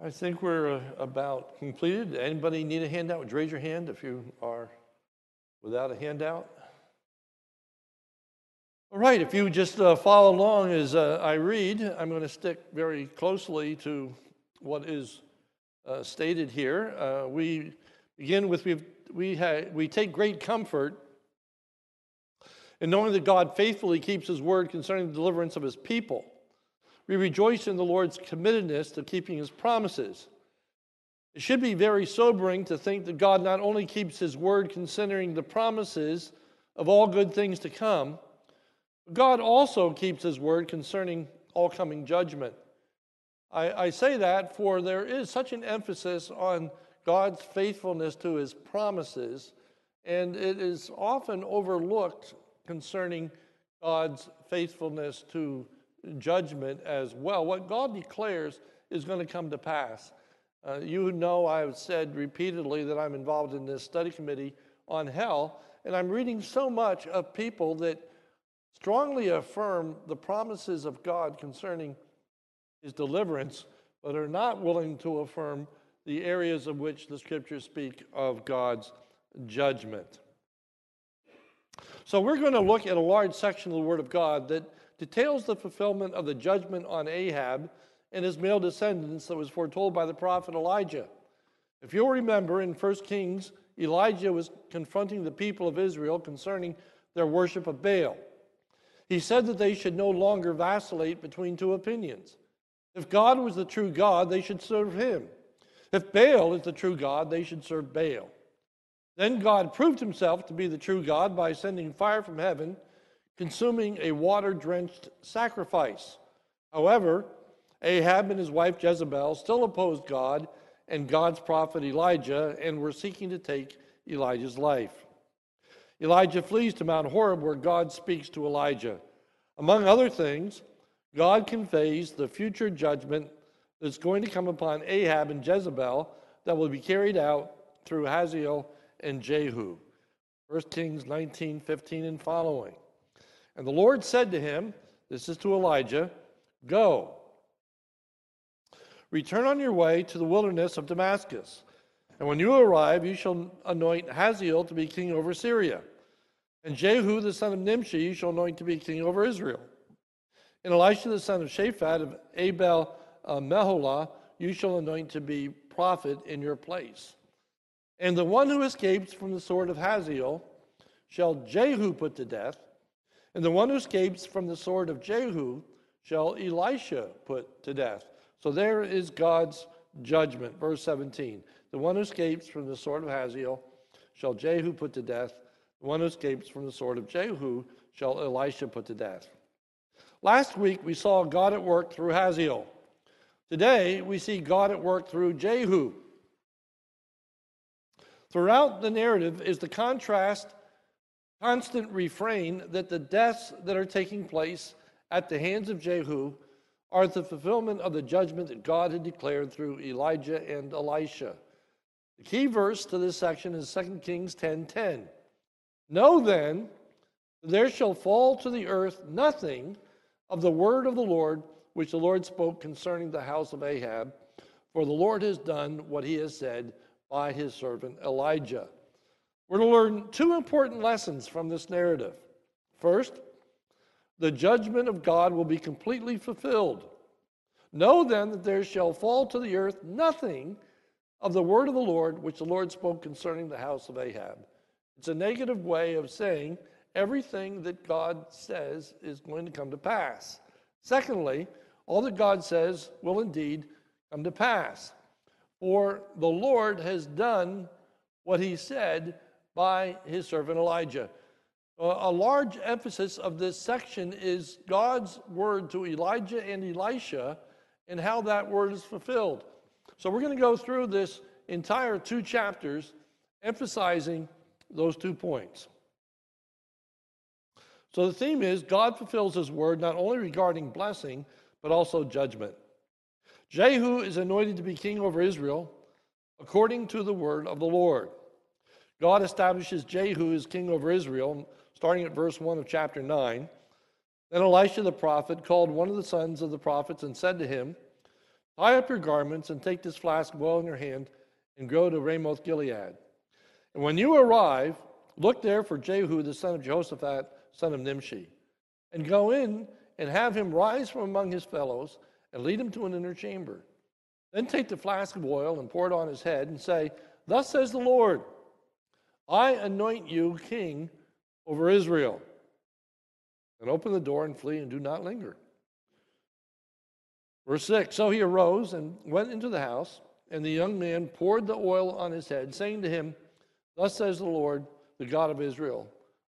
I think we're uh, about completed. Anybody need a handout? Would you raise your hand if you are without a handout? All right, if you just uh, follow along as uh, I read, I'm going to stick very closely to what is uh, stated here. Uh, we begin with we we, ha- we take great comfort in knowing that God faithfully keeps his word concerning the deliverance of his people. We rejoice in the Lord's committedness to keeping his promises. It should be very sobering to think that God not only keeps his word considering the promises of all good things to come, but God also keeps his word concerning all coming judgment. I, I say that for there is such an emphasis on God's faithfulness to his promises, and it is often overlooked concerning God's faithfulness to judgment as well. What God declares is going to come to pass. Uh, you know, I've said repeatedly that I'm involved in this study committee on hell, and I'm reading so much of people that strongly affirm the promises of God concerning his deliverance, but are not willing to affirm the areas of which the scriptures speak of God's judgment. So, we're going to look at a large section of the Word of God that details the fulfillment of the judgment on Ahab and his male descendants that was foretold by the prophet Elijah. If you'll remember in 1 Kings, Elijah was confronting the people of Israel concerning their worship of Baal. He said that they should no longer vacillate between two opinions. If God was the true God, they should serve him. If Baal is the true God, they should serve Baal. Then God proved himself to be the true God by sending fire from heaven consuming a water drenched sacrifice. However, Ahab and his wife Jezebel still opposed God and God's prophet Elijah and were seeking to take Elijah's life. Elijah flees to Mount Horeb where God speaks to Elijah. Among other things, God conveys the future judgment that's going to come upon Ahab and Jezebel that will be carried out through Hazael and Jehu. 1 Kings 19, 15 and following. And the Lord said to him, This is to Elijah, Go, return on your way to the wilderness of Damascus. And when you arrive, you shall anoint Hazael to be king over Syria. And Jehu the son of Nimshi you shall anoint to be king over Israel. And Elisha the son of Shaphat of Abel uh, Meholah you shall anoint to be prophet in your place. And the one who escapes from the sword of Hazael shall Jehu put to death, and the one who escapes from the sword of Jehu shall Elisha put to death. So there is God's judgment. Verse 17. The one who escapes from the sword of Hazael shall Jehu put to death. The one who escapes from the sword of Jehu shall Elisha put to death. Last week we saw God at work through Hazael. Today we see God at work through Jehu. Throughout the narrative is the contrast constant refrain that the deaths that are taking place at the hands of Jehu are the fulfillment of the judgment that God had declared through Elijah and Elisha. The key verse to this section is 2 Kings 10:10. 10, 10. Know then, there shall fall to the earth nothing of the word of the Lord which the Lord spoke concerning the house of Ahab, for the Lord has done what he has said by his servant Elijah. We're to learn two important lessons from this narrative. First, the judgment of God will be completely fulfilled. Know then that there shall fall to the earth nothing of the word of the Lord which the Lord spoke concerning the house of Ahab. It's a negative way of saying everything that God says is going to come to pass. Secondly, all that God says will indeed come to pass. For the Lord has done what he said by his servant Elijah. Uh, a large emphasis of this section is God's word to Elijah and Elisha and how that word is fulfilled. So we're going to go through this entire two chapters emphasizing those two points. So the theme is God fulfills his word not only regarding blessing, but also judgment. Jehu is anointed to be king over Israel according to the word of the Lord. God establishes Jehu as king over Israel, starting at verse 1 of chapter 9. Then Elisha the prophet called one of the sons of the prophets and said to him, Tie up your garments and take this flask of oil in your hand and go to Ramoth Gilead. And when you arrive, look there for Jehu the son of Jehoshaphat, son of Nimshi, and go in and have him rise from among his fellows and lead him to an inner chamber. Then take the flask of oil and pour it on his head and say, Thus says the Lord, I anoint you king over Israel. And open the door and flee and do not linger. Verse 6 So he arose and went into the house, and the young man poured the oil on his head, saying to him, Thus says the Lord, the God of Israel,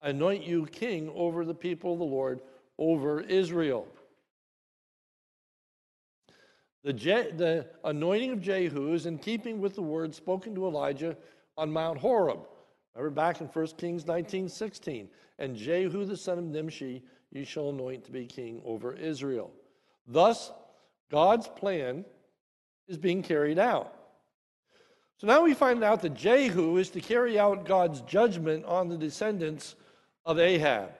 I anoint you king over the people of the Lord, over Israel. The, Je- the anointing of Jehu is in keeping with the word spoken to Elijah on Mount Horeb. Remember back in 1 Kings 19 16. And Jehu the son of Nimshi you shall anoint to be king over Israel. Thus, God's plan is being carried out. So now we find out that Jehu is to carry out God's judgment on the descendants of Ahab.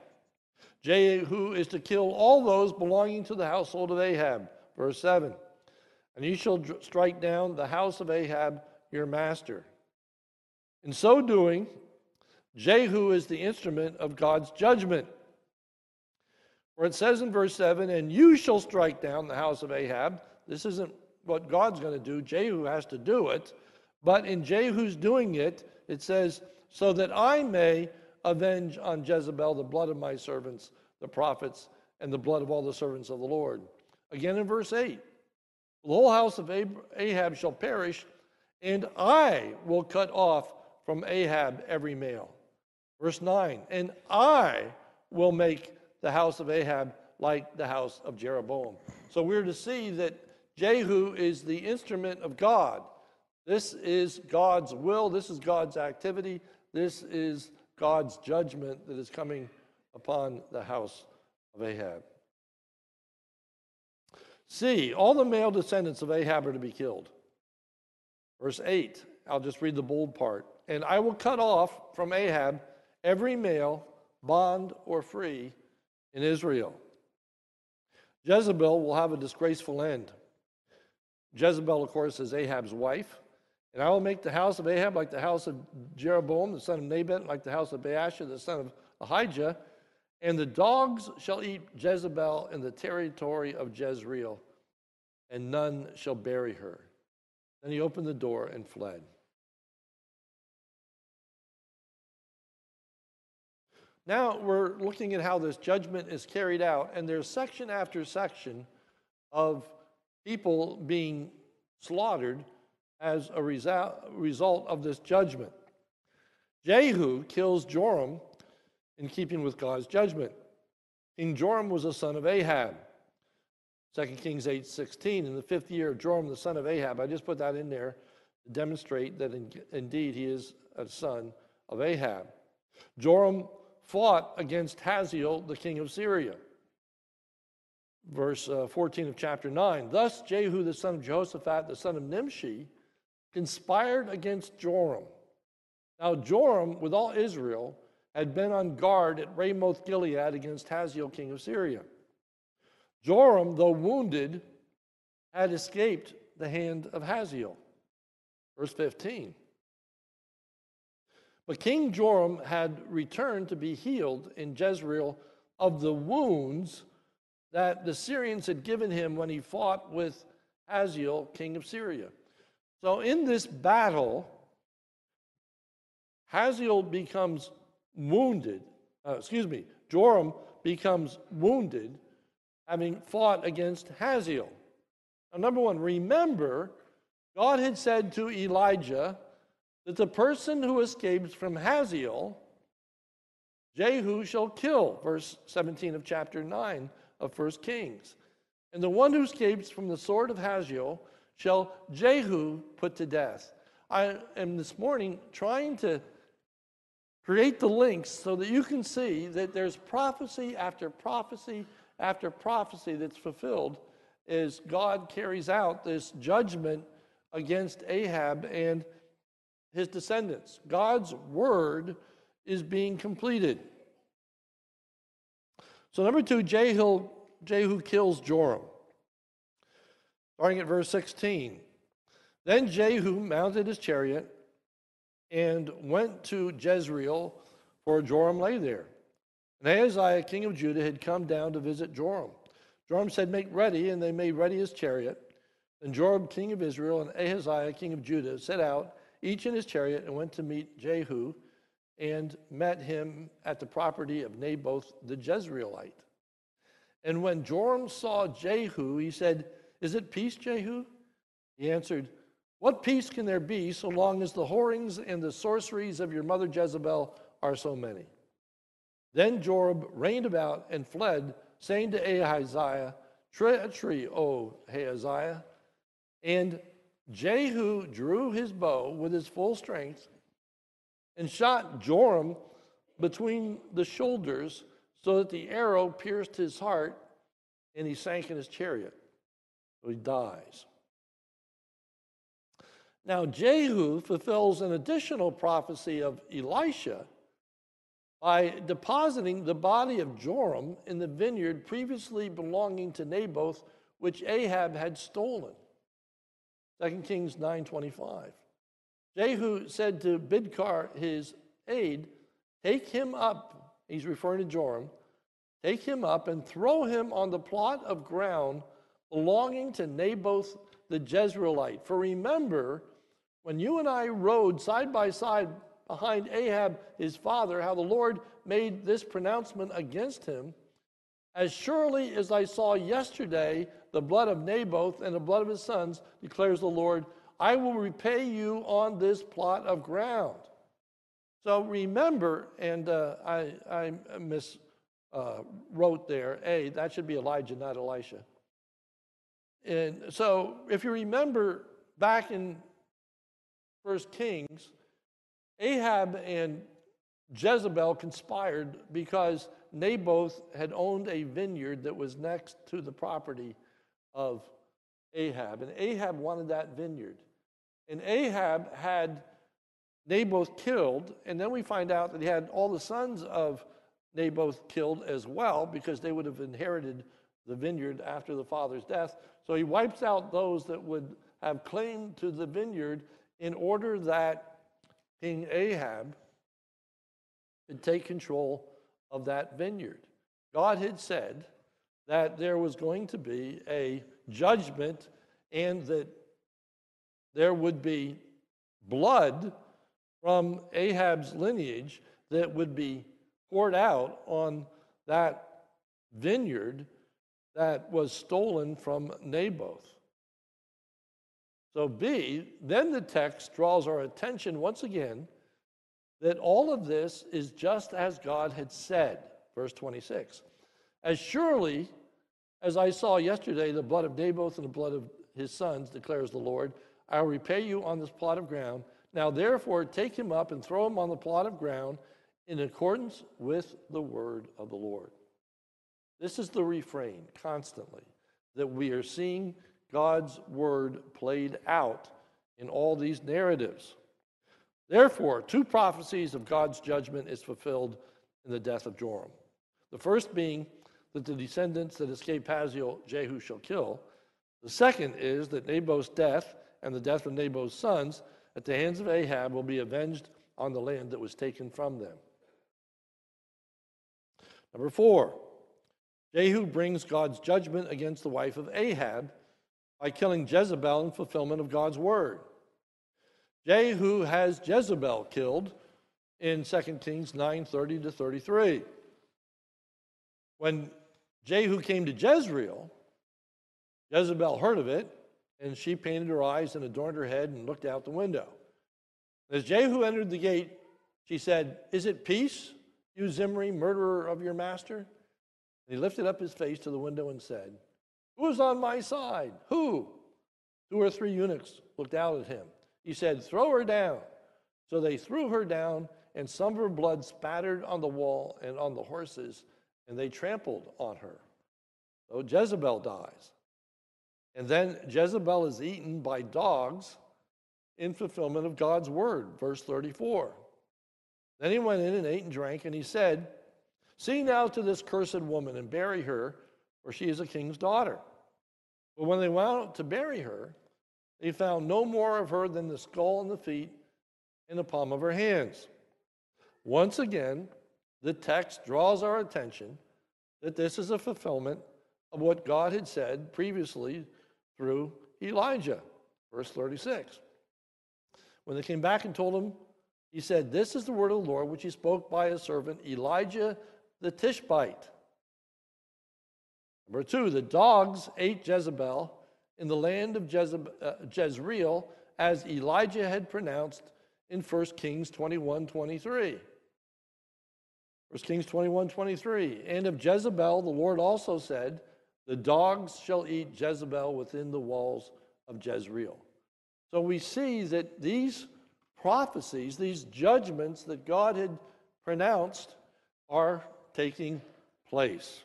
Jehu is to kill all those belonging to the household of Ahab. Verse 7 And you shall strike down the house of Ahab, your master. In so doing, Jehu is the instrument of God's judgment. For it says in verse 7 And you shall strike down the house of Ahab. This isn't what God's going to do, Jehu has to do it. But in Jehu's doing it, it says, So that I may avenge on Jezebel the blood of my servants, the prophets, and the blood of all the servants of the Lord. Again in verse 8 The whole house of Ahab shall perish, and I will cut off from Ahab every male. Verse 9 And I will make the house of Ahab like the house of Jeroboam. So we're to see that Jehu is the instrument of God. This is God's will, this is God's activity, this is God's judgment that is coming upon the house of Ahab. See, all the male descendants of Ahab are to be killed. Verse 8, I'll just read the bold part. And I will cut off from Ahab every male, bond or free, in Israel. Jezebel will have a disgraceful end. Jezebel, of course, is Ahab's wife. And I will make the house of Ahab like the house of Jeroboam, the son of Nebat, like the house of Baasha, the son of Ahijah. And the dogs shall eat Jezebel in the territory of Jezreel, and none shall bury her. Then he opened the door and fled. Now we're looking at how this judgment is carried out, and there's section after section of people being slaughtered as a result of this judgment. Jehu kills Joram in keeping with God's judgment. King Joram was a son of Ahab. 2 Kings 8 16, in the fifth year of Joram, the son of Ahab. I just put that in there to demonstrate that in, indeed he is a son of Ahab. Joram fought against Hazael, the king of Syria. Verse uh, 14 of chapter 9. Thus Jehu, the son of Jehoshaphat, the son of Nimshi, conspired against Joram. Now, Joram, with all Israel, had been on guard at Ramoth Gilead against Hazael, king of Syria. Joram, though wounded, had escaped the hand of Hazael. Verse 15. But King Joram had returned to be healed in Jezreel of the wounds that the Syrians had given him when he fought with Hazael, king of Syria. So in this battle, Hazael becomes wounded. Uh, excuse me, Joram becomes wounded having fought against Hazael. Now, number one, remember, God had said to Elijah, that the person who escapes from Hazael, Jehu shall kill, verse 17 of chapter 9 of 1 Kings. And the one who escapes from the sword of Hazael shall Jehu put to death. I am this morning trying to create the links so that you can see that there's prophecy after prophecy after prophecy that's fulfilled as God carries out this judgment against Ahab and his descendants. God's word is being completed. So, number two, Jehu, Jehu kills Joram. starting at verse 16. Then Jehu mounted his chariot and went to Jezreel, for Joram lay there. And Ahaziah, king of Judah, had come down to visit Joram. Joram said, Make ready, and they made ready his chariot. Then Joram, king of Israel, and Ahaziah, king of Judah, set out, each in his chariot, and went to meet Jehu, and met him at the property of Naboth the Jezreelite. And when Joram saw Jehu, he said, Is it peace, Jehu? He answered, What peace can there be so long as the whorings and the sorceries of your mother Jezebel are so many? Then Joram reined about and fled, saying to Ahaziah, Treachery, O Ahaziah. And Jehu drew his bow with his full strength and shot Joram between the shoulders so that the arrow pierced his heart and he sank in his chariot. So he dies. Now, Jehu fulfills an additional prophecy of Elisha by depositing the body of Joram in the vineyard previously belonging to Naboth, which Ahab had stolen. 2 Kings 9:25. Jehu said to Bidkar, his aide, Take him up, he's referring to Joram, take him up and throw him on the plot of ground belonging to Naboth the Jezreelite. For remember, when you and I rode side by side behind Ahab, his father, how the Lord made this pronouncement against him. As surely as I saw yesterday the blood of Naboth and the blood of his sons, declares the Lord, I will repay you on this plot of ground. So remember, and uh, I, I miswrote uh, there, A, that should be Elijah, not Elisha. And so if you remember back in First Kings, Ahab and Jezebel conspired because Naboth had owned a vineyard that was next to the property of Ahab. And Ahab wanted that vineyard. And Ahab had Naboth killed, and then we find out that he had all the sons of Naboth killed as well because they would have inherited the vineyard after the father's death. So he wipes out those that would have claim to the vineyard in order that King Ahab could take control of that vineyard. God had said that there was going to be a judgment and that there would be blood from Ahab's lineage that would be poured out on that vineyard that was stolen from Naboth. So, B, then the text draws our attention once again that all of this is just as God had said. Verse 26. As surely as I saw yesterday the blood of Naboth and the blood of his sons, declares the Lord, I will repay you on this plot of ground. Now, therefore, take him up and throw him on the plot of ground in accordance with the word of the Lord. This is the refrain constantly that we are seeing God's word played out in all these narratives. Therefore, two prophecies of God's judgment is fulfilled in the death of Joram. The first being that the descendants that escape Hazael, Jehu shall kill. The second is that Naboth's death and the death of Naboth's sons at the hands of Ahab will be avenged on the land that was taken from them. Number four, Jehu brings God's judgment against the wife of Ahab by killing Jezebel in fulfillment of God's word. Jehu has Jezebel killed in 2 Kings 9 30 to 33. When Jehu came to Jezreel, Jezebel heard of it, and she painted her eyes and adorned her head and looked out the window. As Jehu entered the gate, she said, Is it peace, you Zimri, murderer of your master? And he lifted up his face to the window and said, who is on my side? Who? Two or three eunuchs looked out at him. He said, Throw her down. So they threw her down, and some of her blood spattered on the wall and on the horses, and they trampled on her. So Jezebel dies. And then Jezebel is eaten by dogs in fulfillment of God's word, verse 34. Then he went in and ate and drank, and he said, See now to this cursed woman and bury her, for she is a king's daughter. But when they went out to bury her, they found no more of her than the skull and the feet and the palm of her hands. Once again, the text draws our attention that this is a fulfillment of what God had said previously through Elijah. Verse 36. When they came back and told him, he said, This is the word of the Lord which he spoke by his servant Elijah the Tishbite. Number two, the dogs ate Jezebel in the land of uh, Jezreel as Elijah had pronounced in 1 Kings 21 23. 1 Kings 21 23. And of Jezebel, the Lord also said, The dogs shall eat Jezebel within the walls of Jezreel. So we see that these prophecies, these judgments that God had pronounced, are taking place.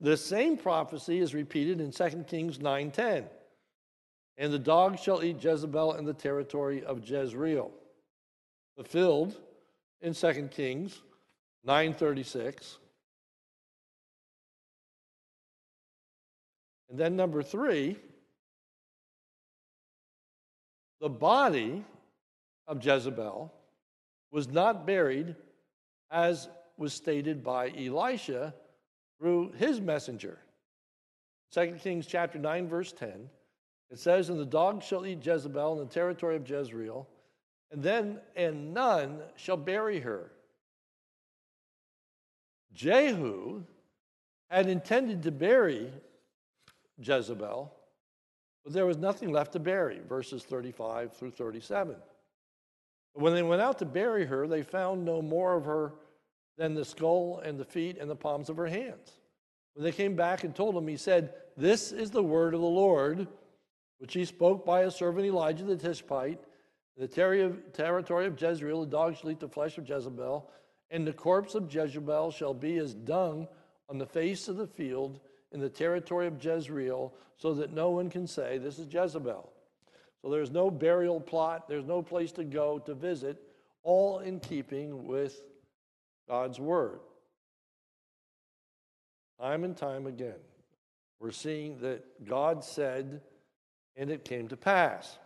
The same prophecy is repeated in 2 Kings 9:10. And the dogs shall eat Jezebel in the territory of Jezreel. Fulfilled in 2 Kings 9:36. And then number 3, the body of Jezebel was not buried as was stated by Elisha through his messenger. 2 Kings chapter 9 verse 10 it says and the dogs shall eat Jezebel in the territory of Jezreel and then and none shall bury her. Jehu had intended to bury Jezebel, but there was nothing left to bury, verses 35 through 37. When they went out to bury her, they found no more of her than the skull and the feet and the palms of her hands. When they came back and told him, he said, This is the word of the Lord, which he spoke by his servant Elijah the Tishbite. In the territory of Jezreel, the dogs shall eat the flesh of Jezebel, and the corpse of Jezebel shall be as dung on the face of the field in the territory of Jezreel, so that no one can say, This is Jezebel. So there's no burial plot, there's no place to go to visit, all in keeping with God's word. Time and time again, we're seeing that God said, and it came to pass.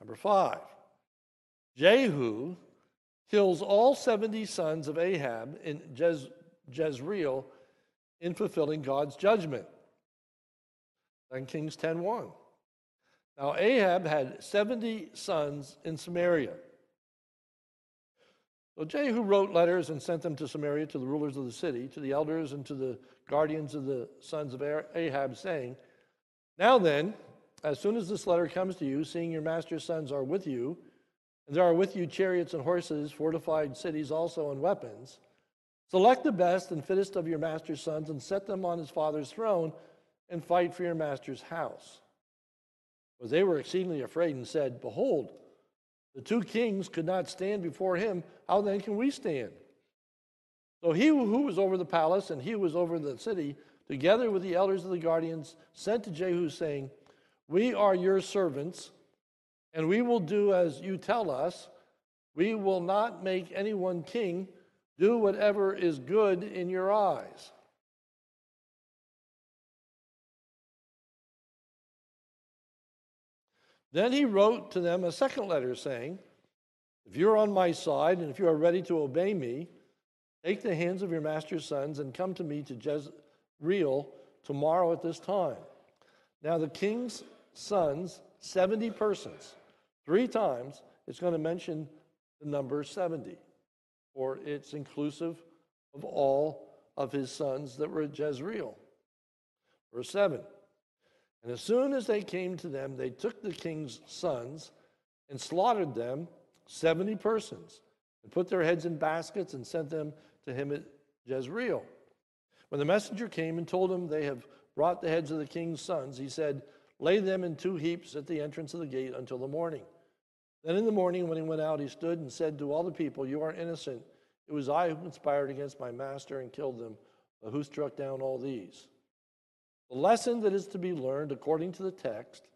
Number five, Jehu kills all 70 sons of Ahab in Jez- Jezreel in fulfilling God's judgment. And Kings 10:1. Now Ahab had 70 sons in Samaria. So Jehu wrote letters and sent them to Samaria to the rulers of the city, to the elders and to the guardians of the sons of Ahab, saying, Now then, as soon as this letter comes to you, seeing your master's sons are with you, and there are with you chariots and horses, fortified cities also, and weapons, select the best and fittest of your master's sons and set them on his father's throne and fight for your master's house. But they were exceedingly afraid and said, Behold, the two kings could not stand before him. How then can we stand? So he who was over the palace and he who was over the city, together with the elders of the guardians, sent to Jehu, saying, We are your servants, and we will do as you tell us. We will not make anyone king. Do whatever is good in your eyes. Then he wrote to them a second letter saying, If you are on my side and if you are ready to obey me, take the hands of your master's sons and come to me to Jezreel tomorrow at this time. Now, the king's sons, 70 persons, three times, it's going to mention the number 70, or it's inclusive of all of his sons that were at Jezreel. Verse 7 and as soon as they came to them, they took the king's sons and slaughtered them, 70 persons, and put their heads in baskets and sent them to him at Jezreel. When the messenger came and told him they have brought the heads of the king's sons, he said, Lay them in two heaps at the entrance of the gate until the morning. Then in the morning, when he went out, he stood and said to all the people, You are innocent. It was I who conspired against my master and killed them. But who struck down all these? The lesson that is to be learned according to the text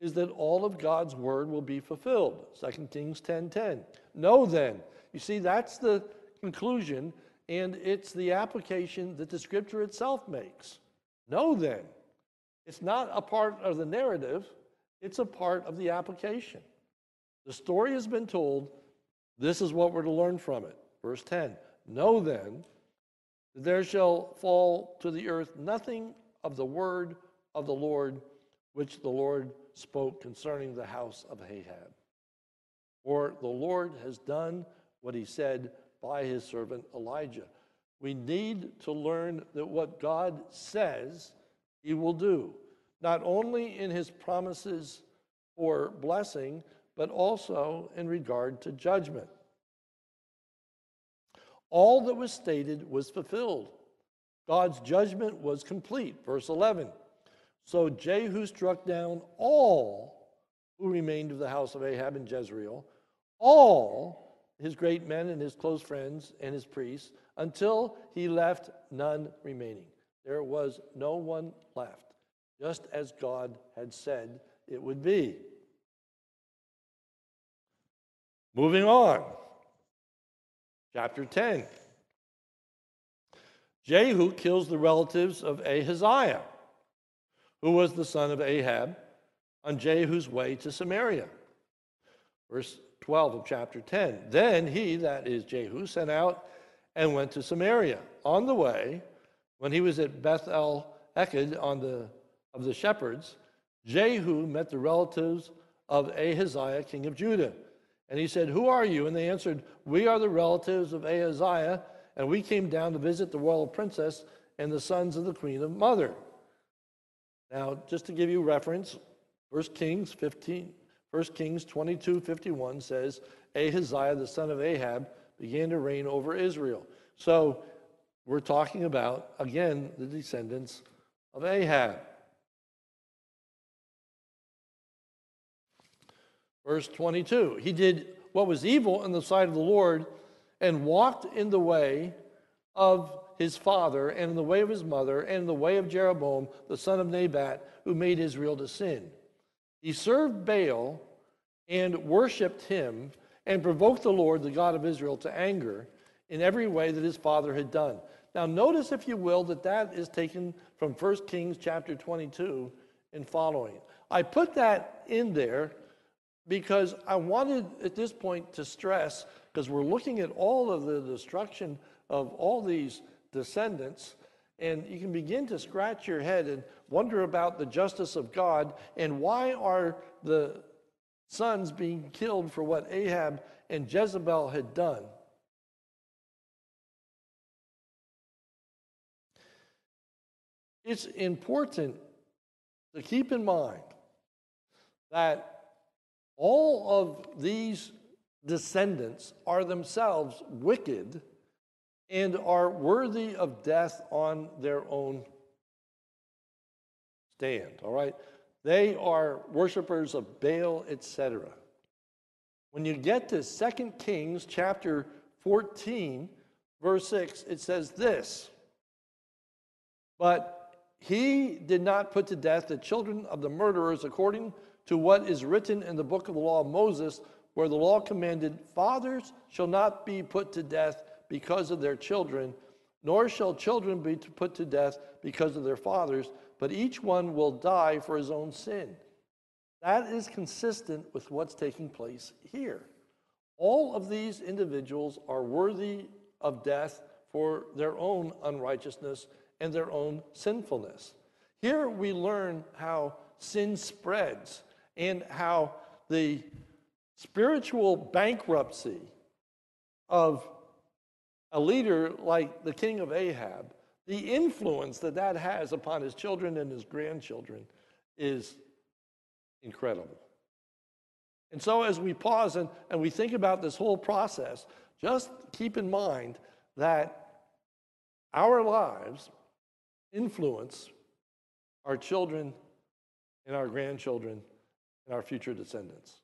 is that all of God's word will be fulfilled. 2 Kings 10:10. 10, 10. Know then. You see, that's the conclusion and it's the application that the scripture itself makes. Know then, it's not a part of the narrative, it's a part of the application. The story has been told, this is what we're to learn from it. Verse 10 Know then there shall fall to the earth nothing of the word of the Lord which the Lord spoke concerning the house of Ahab. For the Lord has done what he said by his servant Elijah. We need to learn that what God says, he will do, not only in his promises for blessing, but also in regard to judgment. All that was stated was fulfilled. God's judgment was complete. Verse 11. So Jehu struck down all who remained of the house of Ahab and Jezreel, all his great men and his close friends and his priests, until he left none remaining. There was no one left, just as God had said it would be. Moving on. Chapter 10. Jehu kills the relatives of Ahaziah, who was the son of Ahab, on Jehu's way to Samaria. Verse 12 of chapter 10. Then he, that is Jehu, sent out and went to Samaria. On the way, when he was at Beth El Eked on the, of the shepherds, Jehu met the relatives of Ahaziah, king of Judah. And he said, Who are you? And they answered, We are the relatives of Ahaziah, and we came down to visit the royal princess and the sons of the queen of mother. Now, just to give you reference, 1 Kings 15, 1 Kings 22, 51 says, Ahaziah, the son of Ahab, began to reign over Israel. So we're talking about, again, the descendants of Ahab. Verse 22 He did what was evil in the sight of the Lord and walked in the way of his father and in the way of his mother and in the way of Jeroboam, the son of Nebat, who made Israel to sin. He served Baal and worshiped him and provoked the Lord, the God of Israel, to anger in every way that his father had done. Now, notice, if you will, that that is taken from 1 Kings chapter 22 and following. I put that in there because I wanted at this point to stress, because we're looking at all of the destruction of all these descendants, and you can begin to scratch your head and wonder about the justice of God and why are the sons being killed for what Ahab and Jezebel had done. It's important to keep in mind that all of these descendants are themselves wicked and are worthy of death on their own stand, all right? They are worshipers of Baal, etc. When you get to 2 Kings chapter 14, verse 6, it says this But he did not put to death the children of the murderers according to what is written in the book of the law of Moses, where the law commanded, Fathers shall not be put to death because of their children, nor shall children be put to death because of their fathers, but each one will die for his own sin. That is consistent with what's taking place here. All of these individuals are worthy of death for their own unrighteousness and their own sinfulness. Here we learn how sin spreads and how the spiritual bankruptcy of a leader like the king of Ahab, the influence that that has upon his children and his grandchildren is incredible. And so, as we pause and, and we think about this whole process, just keep in mind that our lives influence our children and our grandchildren and our future descendants,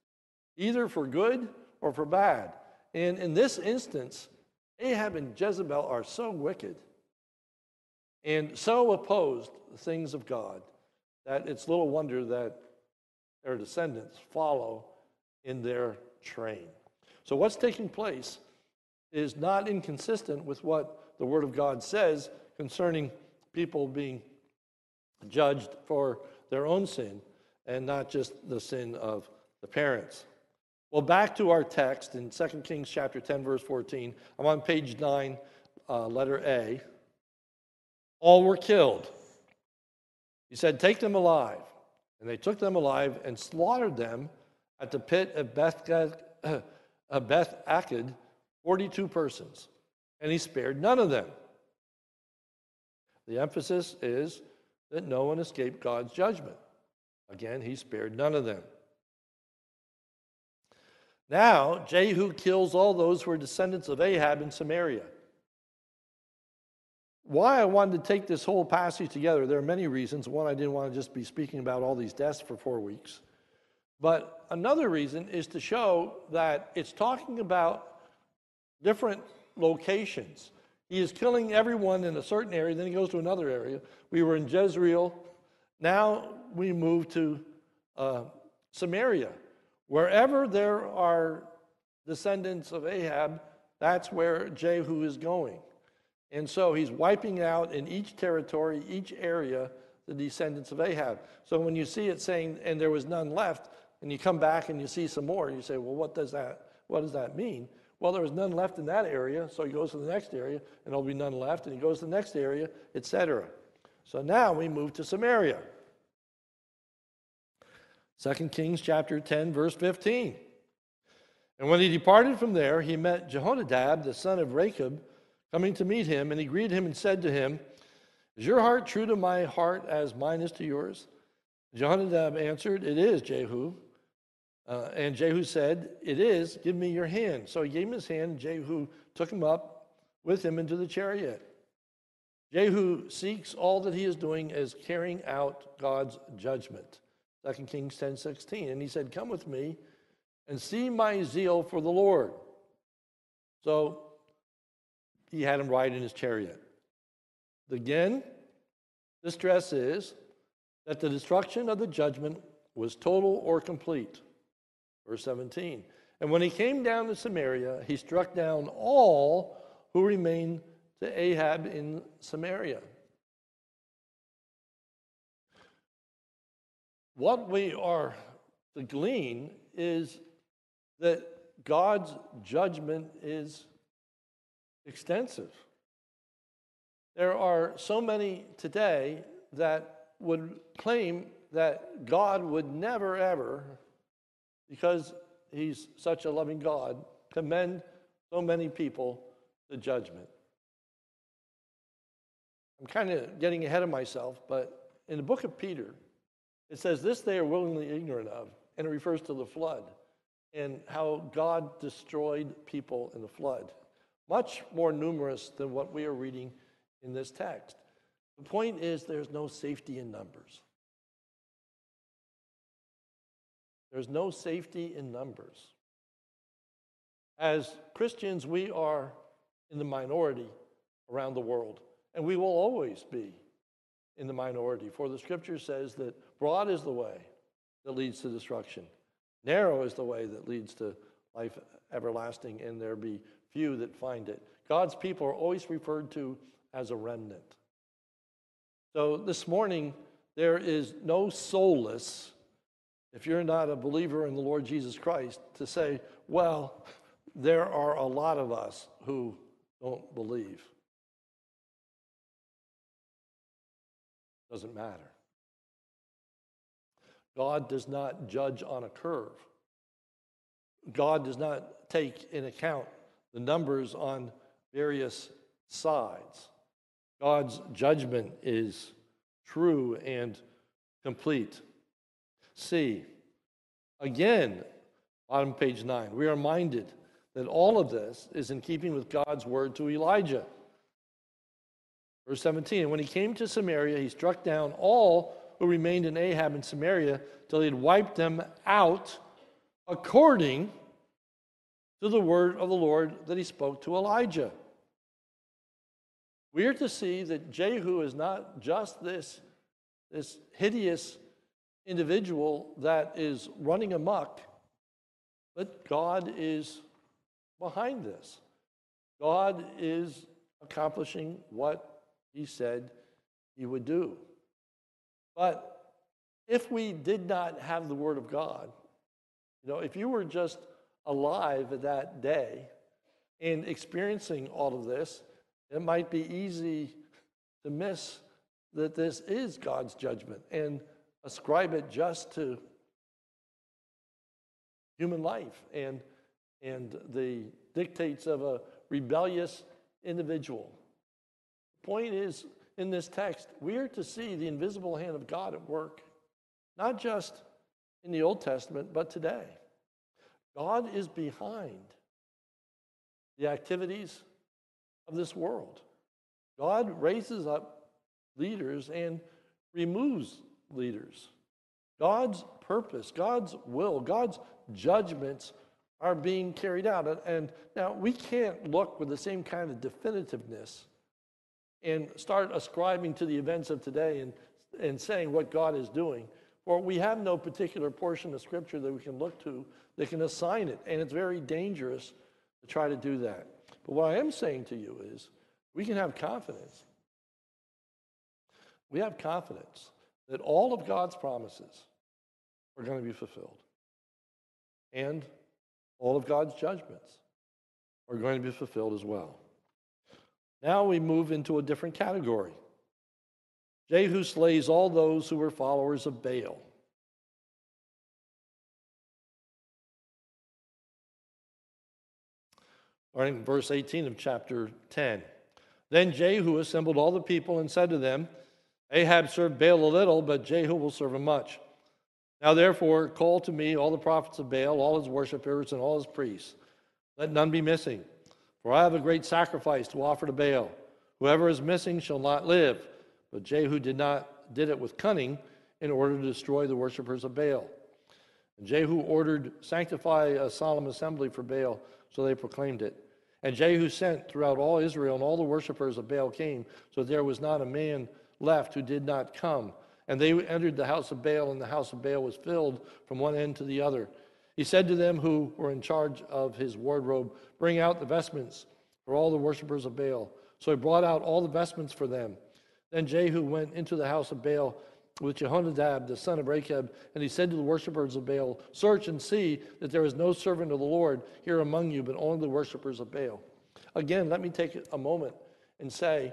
either for good or for bad. And in this instance, Ahab and Jezebel are so wicked and so opposed the things of God that it's little wonder that their descendants follow in their train. So, what's taking place is not inconsistent with what the Word of God says concerning people being judged for their own sin and not just the sin of the parents. Well, back to our text in 2 Kings chapter 10, verse 14. I'm on page 9, uh, letter A. All were killed. He said, Take them alive. And they took them alive and slaughtered them at the pit of Beth, Aked, 42 persons. And he spared none of them. The emphasis is that no one escaped God's judgment. Again, he spared none of them. Now, Jehu kills all those who are descendants of Ahab in Samaria. Why I wanted to take this whole passage together, there are many reasons. One, I didn't want to just be speaking about all these deaths for four weeks. But another reason is to show that it's talking about different locations. He is killing everyone in a certain area, then he goes to another area. We were in Jezreel. Now we move to uh, Samaria. Wherever there are descendants of Ahab, that's where Jehu is going. And so he's wiping out in each territory, each area, the descendants of Ahab. So when you see it saying, and there was none left, and you come back and you see some more, you say, well, what does that, what does that mean? Well, there was none left in that area, so he goes to the next area, and there'll be none left, and he goes to the next area, etc. So now we move to Samaria. 2 Kings chapter 10, verse 15. And when he departed from there, he met Jehonadab, the son of Rechab, coming to meet him, and he greeted him and said to him, Is your heart true to my heart as mine is to yours? Jehonadab answered, It is, Jehu. Uh, and Jehu said, It is, give me your hand. So he gave him his hand, and Jehu took him up with him into the chariot. Jehu seeks all that he is doing as carrying out God's judgment. 2 Kings 10 16. And he said, Come with me and see my zeal for the Lord. So he had him ride in his chariot. Again, the stress is that the destruction of the judgment was total or complete. Verse 17. And when he came down to Samaria, he struck down all who remained to Ahab in Samaria. What we are to glean is that God's judgment is extensive. There are so many today that would claim that God would never, ever, because He's such a loving God, commend so many people to judgment. I'm kind of getting ahead of myself, but in the book of Peter, it says, This they are willingly ignorant of, and it refers to the flood and how God destroyed people in the flood, much more numerous than what we are reading in this text. The point is, there's no safety in numbers. There's no safety in numbers. As Christians, we are in the minority around the world, and we will always be in the minority. For the scripture says that broad is the way that leads to destruction, narrow is the way that leads to life everlasting, and there be few that find it. God's people are always referred to as a remnant. So this morning, there is no solace if you're not a believer in the Lord Jesus Christ to say, well, there are a lot of us who don't believe. Doesn't matter. God does not judge on a curve. God does not take in account the numbers on various sides. God's judgment is true and complete. See, again, bottom page nine, we are reminded that all of this is in keeping with God's word to Elijah. Verse 17, and when he came to Samaria, he struck down all who remained in Ahab and Samaria till he had wiped them out according to the word of the Lord that he spoke to Elijah. We are to see that Jehu is not just this, this hideous individual that is running amok, but God is behind this. God is accomplishing what he said he would do. But if we did not have the Word of God, you know, if you were just alive that day and experiencing all of this, it might be easy to miss that this is God's judgment and ascribe it just to human life and, and the dictates of a rebellious individual. Point is, in this text, we are to see the invisible hand of God at work, not just in the Old Testament, but today. God is behind the activities of this world. God raises up leaders and removes leaders. God's purpose, God's will, God's judgments are being carried out. And now we can't look with the same kind of definitiveness and start ascribing to the events of today and, and saying what God is doing. For we have no particular portion of Scripture that we can look to that can assign it. And it's very dangerous to try to do that. But what I am saying to you is we can have confidence. We have confidence that all of God's promises are going to be fulfilled. And all of God's judgments are going to be fulfilled as well. Now we move into a different category. Jehu slays all those who were followers of Baal. Starting verse 18 of chapter 10. Then Jehu assembled all the people and said to them, Ahab served Baal a little, but Jehu will serve him much. Now, therefore, call to me all the prophets of Baal, all his worshippers, and all his priests. Let none be missing, for I have a great sacrifice to offer to Baal. Whoever is missing shall not live. But Jehu did not did it with cunning in order to destroy the worshippers of Baal. And Jehu ordered, Sanctify a solemn assembly for Baal, so they proclaimed it. And Jehu sent throughout all Israel, and all the worshippers of Baal came, so there was not a man left who did not come. And they entered the house of Baal, and the house of Baal was filled from one end to the other. He said to them who were in charge of his wardrobe, Bring out the vestments for all the worshippers of Baal. So he brought out all the vestments for them. Then Jehu went into the house of Baal with Jehonadab, the son of Rechab, and he said to the worshippers of Baal, Search and see that there is no servant of the Lord here among you, but only the worshippers of Baal. Again, let me take a moment and say,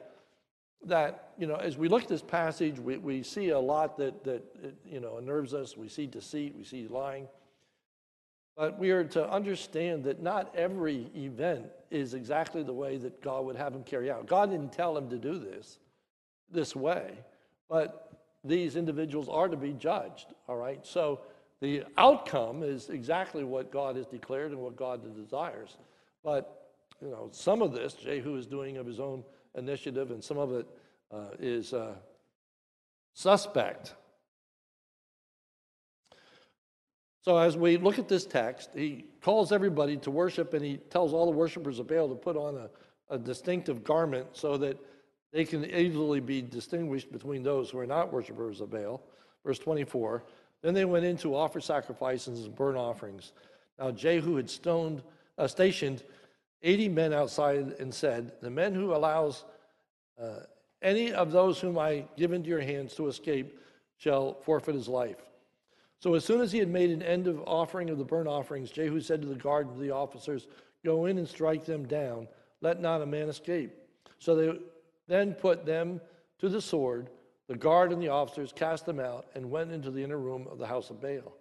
that, you know, as we look at this passage, we, we see a lot that, that, you know, unnerves us. We see deceit, we see lying. But we are to understand that not every event is exactly the way that God would have him carry out. God didn't tell him to do this this way, but these individuals are to be judged, all right? So the outcome is exactly what God has declared and what God desires. But, you know, some of this Jehu is doing of his own initiative, and some of it uh, is uh, suspect. So, as we look at this text, he calls everybody to worship, and he tells all the worshipers of Baal to put on a, a distinctive garment so that they can easily be distinguished between those who are not worshipers of Baal. Verse 24. Then they went in to offer sacrifices and burnt offerings. Now Jehu had stoned, uh, stationed 80 men outside and said, The men who allows uh, any of those whom I give into your hands to escape shall forfeit his life. So as soon as he had made an end of offering of the burnt offerings, Jehu said to the guard and to the officers, Go in and strike them down. Let not a man escape. So they then put them to the sword. The guard and the officers cast them out and went into the inner room of the house of Baal.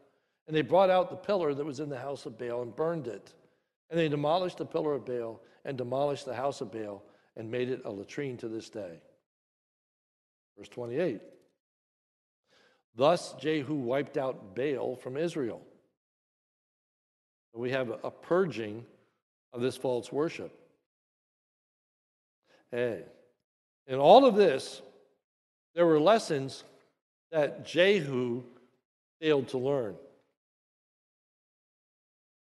And they brought out the pillar that was in the house of Baal and burned it. And they demolished the pillar of Baal and demolished the house of Baal and made it a latrine to this day. Verse 28. Thus Jehu wiped out Baal from Israel. We have a purging of this false worship. Hey, in all of this, there were lessons that Jehu failed to learn.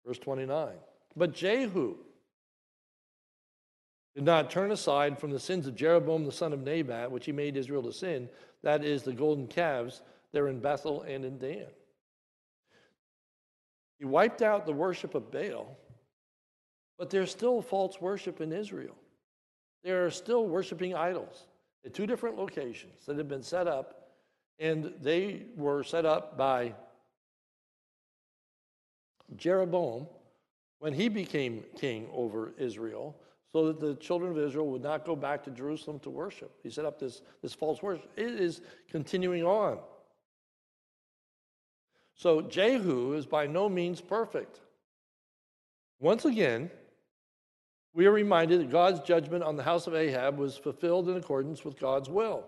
Verse 29. But Jehu did not turn aside from the sins of Jeroboam the son of Nebat, which he made Israel to sin, that is, the golden calves that are in Bethel and in Dan. He wiped out the worship of Baal, but there's still false worship in Israel. they are still worshiping idols at two different locations that have been set up, and they were set up by Jeroboam when he became king over Israel so that the children of Israel would not go back to Jerusalem to worship. He set up this, this false worship. It is continuing on. So Jehu is by no means perfect. Once again, we are reminded that God's judgment on the house of Ahab was fulfilled in accordance with God's will.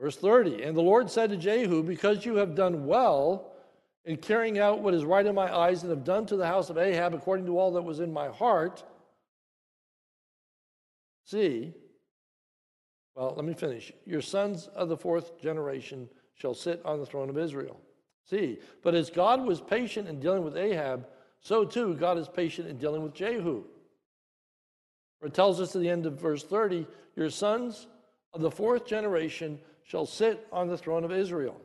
Verse 30 And the Lord said to Jehu, Because you have done well in carrying out what is right in my eyes and have done to the house of Ahab according to all that was in my heart, see, well, let me finish. Your sons of the fourth generation shall sit on the throne of Israel. See, but as God was patient in dealing with Ahab, so too God is patient in dealing with Jehu. For it tells us at the end of verse 30 Your sons of the fourth generation shall sit on the throne of Israel.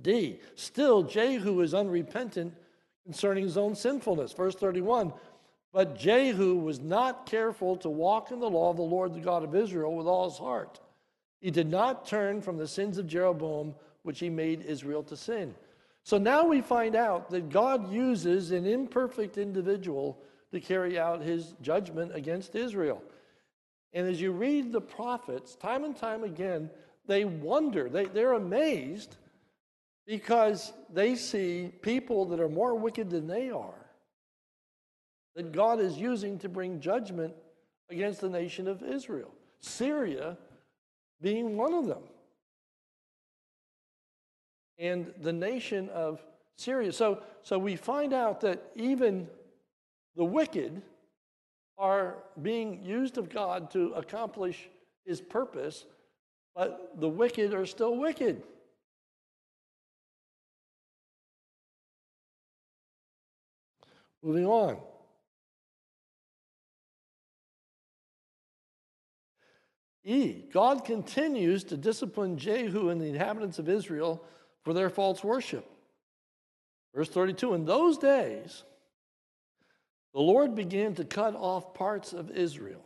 D. Still, Jehu is unrepentant concerning his own sinfulness. Verse 31 But Jehu was not careful to walk in the law of the Lord, the God of Israel, with all his heart. He did not turn from the sins of Jeroboam, which he made Israel to sin. So now we find out that God uses an imperfect individual to carry out his judgment against Israel. And as you read the prophets, time and time again, they wonder, they, they're amazed because they see people that are more wicked than they are that God is using to bring judgment against the nation of Israel. Syria being one of them. And the nation of Syria. So, so we find out that even the wicked are being used of God to accomplish his purpose, but the wicked are still wicked. Moving on. E, God continues to discipline Jehu and the inhabitants of Israel for their false worship. Verse 32 In those days, the Lord began to cut off parts of Israel.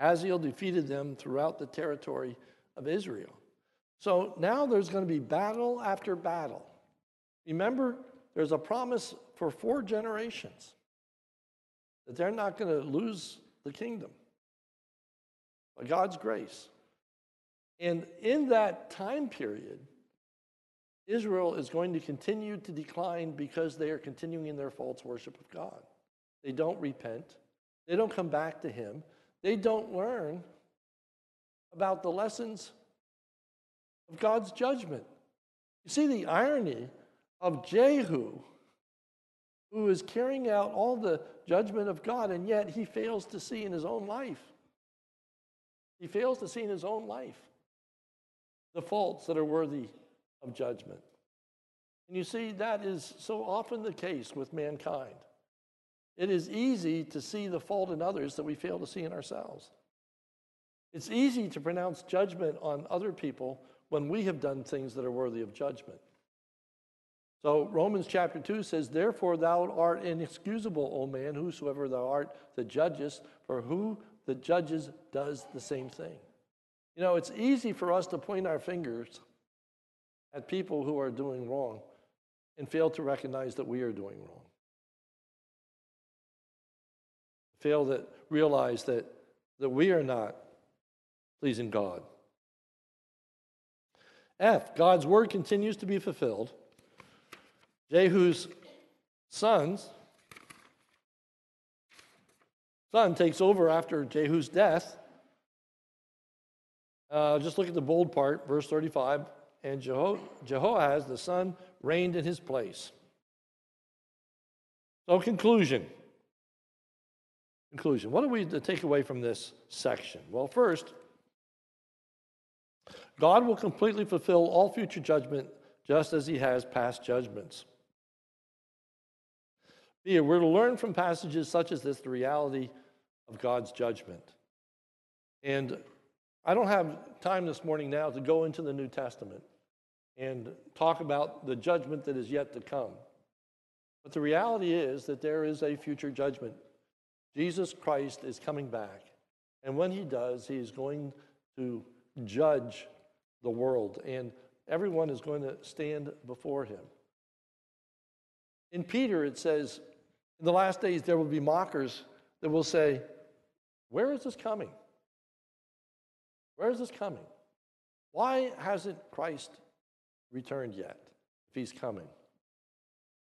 Hazael defeated them throughout the territory of Israel. So now there's going to be battle after battle. Remember, there's a promise for four generations that they're not going to lose the kingdom God's grace. And in that time period, Israel is going to continue to decline because they are continuing in their false worship of God. They don't repent, they don't come back to Him, they don't learn about the lessons of God's judgment. You see the irony of Jehu, who is carrying out all the judgment of God, and yet he fails to see in his own life he fails to see in his own life the faults that are worthy of judgment. And you see, that is so often the case with mankind. It is easy to see the fault in others that we fail to see in ourselves. It's easy to pronounce judgment on other people when we have done things that are worthy of judgment. So Romans chapter 2 says, Therefore thou art inexcusable, O man, whosoever thou art that judgest, for who that judges does the same thing. You know, it's easy for us to point our fingers at people who are doing wrong and fail to recognize that we are doing wrong. Fail to realize that, that we are not pleasing God. F, God's word continues to be fulfilled. Jehu's sons son takes over after Jehu's death. Uh, just look at the bold part, verse 35. And Jeho- Jehoahaz, the son, reigned in his place. So, conclusion. Conclusion. What are we take away from this section? Well, first, God will completely fulfill all future judgment just as he has past judgments. B, we're to learn from passages such as this the reality of God's judgment. And I don't have time this morning now to go into the New Testament and talk about the judgment that is yet to come. But the reality is that there is a future judgment. Jesus Christ is coming back. And when he does, he is going to judge the world, and everyone is going to stand before him. In Peter, it says, In the last days, there will be mockers that will say, Where is this coming? Where is this coming? Why hasn't Christ returned yet if he's coming?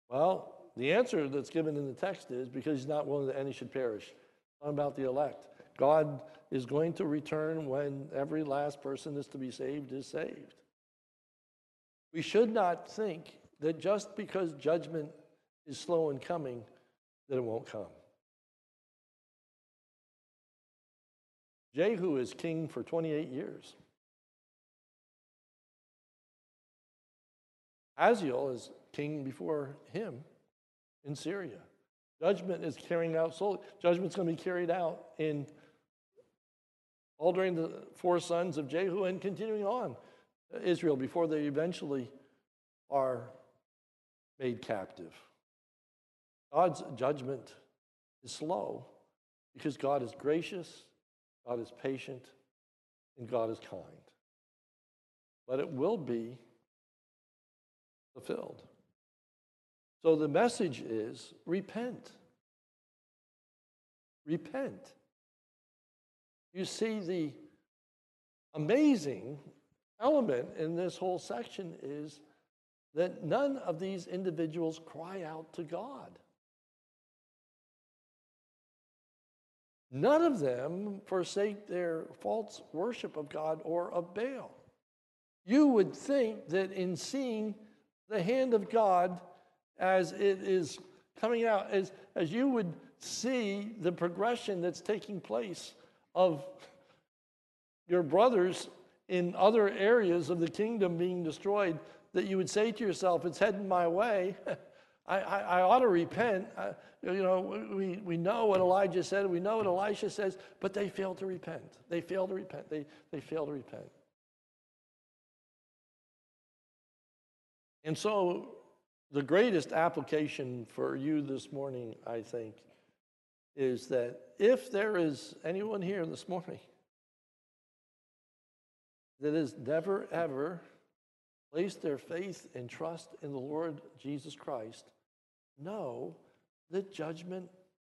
Well, the answer that's given in the text is because he's not willing that any should perish. Talking about the elect. God is going to return when every last person is to be saved is saved. We should not think that just because judgment is slow in coming, that it won't come. Jehu is king for 28 years. Hazael is king before him in Syria. Judgment is carrying out slowly. Judgment's going to be carried out in all during the four sons of Jehu and continuing on Israel before they eventually are made captive. God's judgment is slow because God is gracious, God is patient, and God is kind. But it will be fulfilled. So the message is repent. Repent. You see, the amazing element in this whole section is that none of these individuals cry out to God. None of them forsake their false worship of God or of Baal. You would think that in seeing the hand of God as it is coming out, as, as you would see the progression that's taking place of your brothers in other areas of the kingdom being destroyed, that you would say to yourself, It's heading my way. I, I, I, ought to repent. I, you know, we, we know what Elijah said, we know what Elisha says, but they fail to repent. They fail to repent. They, they fail to repent. And so, the greatest application for you this morning, I think, is that if there is anyone here this morning that has never, ever placed their faith and trust in the Lord Jesus Christ, know that judgment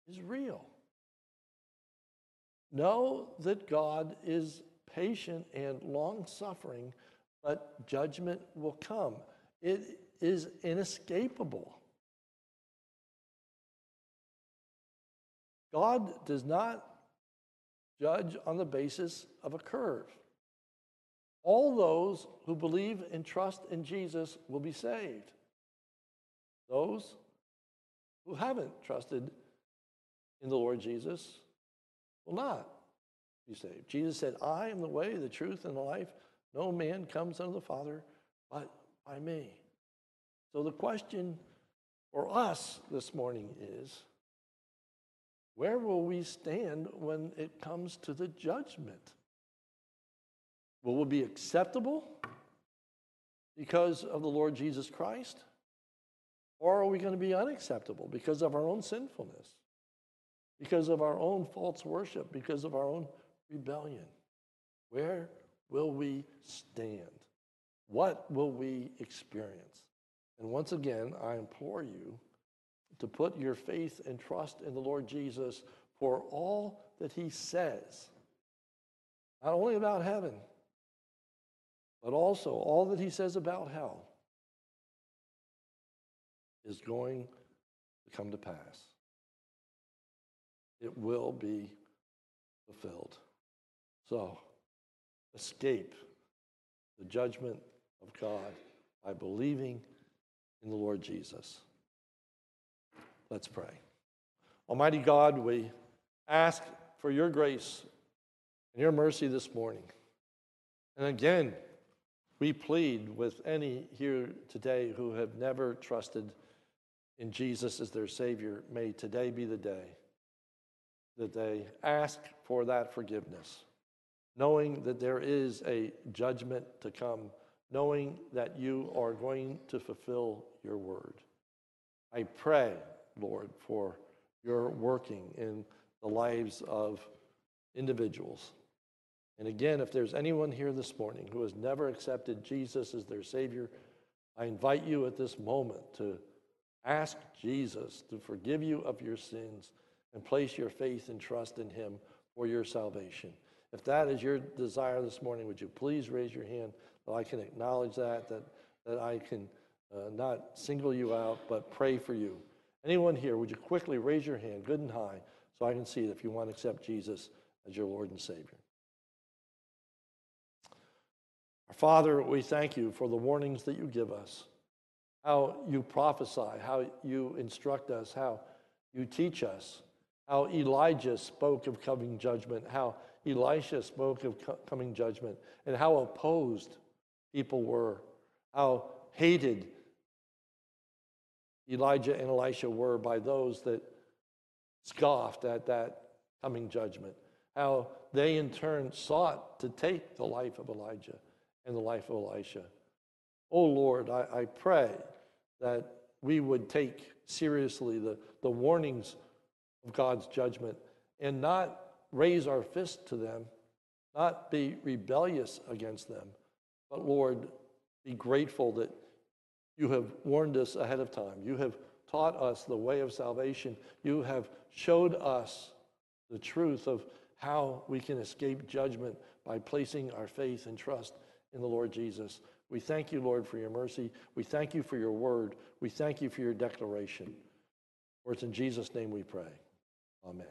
is real. Know that God is patient and long suffering, but judgment will come. It is inescapable. God does not judge on the basis of a curve. All those who believe and trust in Jesus will be saved. Those who haven't trusted in the Lord Jesus will not be saved. Jesus said, I am the way, the truth, and the life. No man comes unto the Father but by me. So the question for us this morning is where will we stand when it comes to the judgment? Will we be acceptable because of the Lord Jesus Christ? Or are we going to be unacceptable because of our own sinfulness, because of our own false worship, because of our own rebellion? Where will we stand? What will we experience? And once again, I implore you to put your faith and trust in the Lord Jesus for all that he says, not only about heaven, but also all that he says about hell is going to come to pass. It will be fulfilled. So, escape the judgment of God by believing in the Lord Jesus. Let's pray. Almighty God, we ask for your grace and your mercy this morning. And again, we plead with any here today who have never trusted in Jesus as their Savior, may today be the day that they ask for that forgiveness, knowing that there is a judgment to come, knowing that you are going to fulfill your word. I pray, Lord, for your working in the lives of individuals. And again, if there's anyone here this morning who has never accepted Jesus as their Savior, I invite you at this moment to ask Jesus to forgive you of your sins and place your faith and trust in Him for your salvation. If that is your desire this morning, would you please raise your hand that I can acknowledge that, that, that I can uh, not single you out, but pray for you. Anyone here, would you quickly raise your hand, good and high, so I can see it if you want to accept Jesus as your Lord and Savior? Our Father, we thank you for the warnings that you give us, how you prophesy, how you instruct us, how you teach us, how Elijah spoke of coming judgment, how Elisha spoke of coming judgment, and how opposed people were, how hated Elijah and Elisha were by those that scoffed at that coming judgment, how they in turn sought to take the life of Elijah and the life of Elisha. Oh Lord, I, I pray that we would take seriously the, the warnings of God's judgment and not raise our fist to them, not be rebellious against them, but Lord, be grateful that you have warned us ahead of time. You have taught us the way of salvation. You have showed us the truth of how we can escape judgment by placing our faith and trust in the Lord Jesus. We thank you, Lord, for your mercy. We thank you for your word. We thank you for your declaration. For it's in Jesus' name we pray. Amen.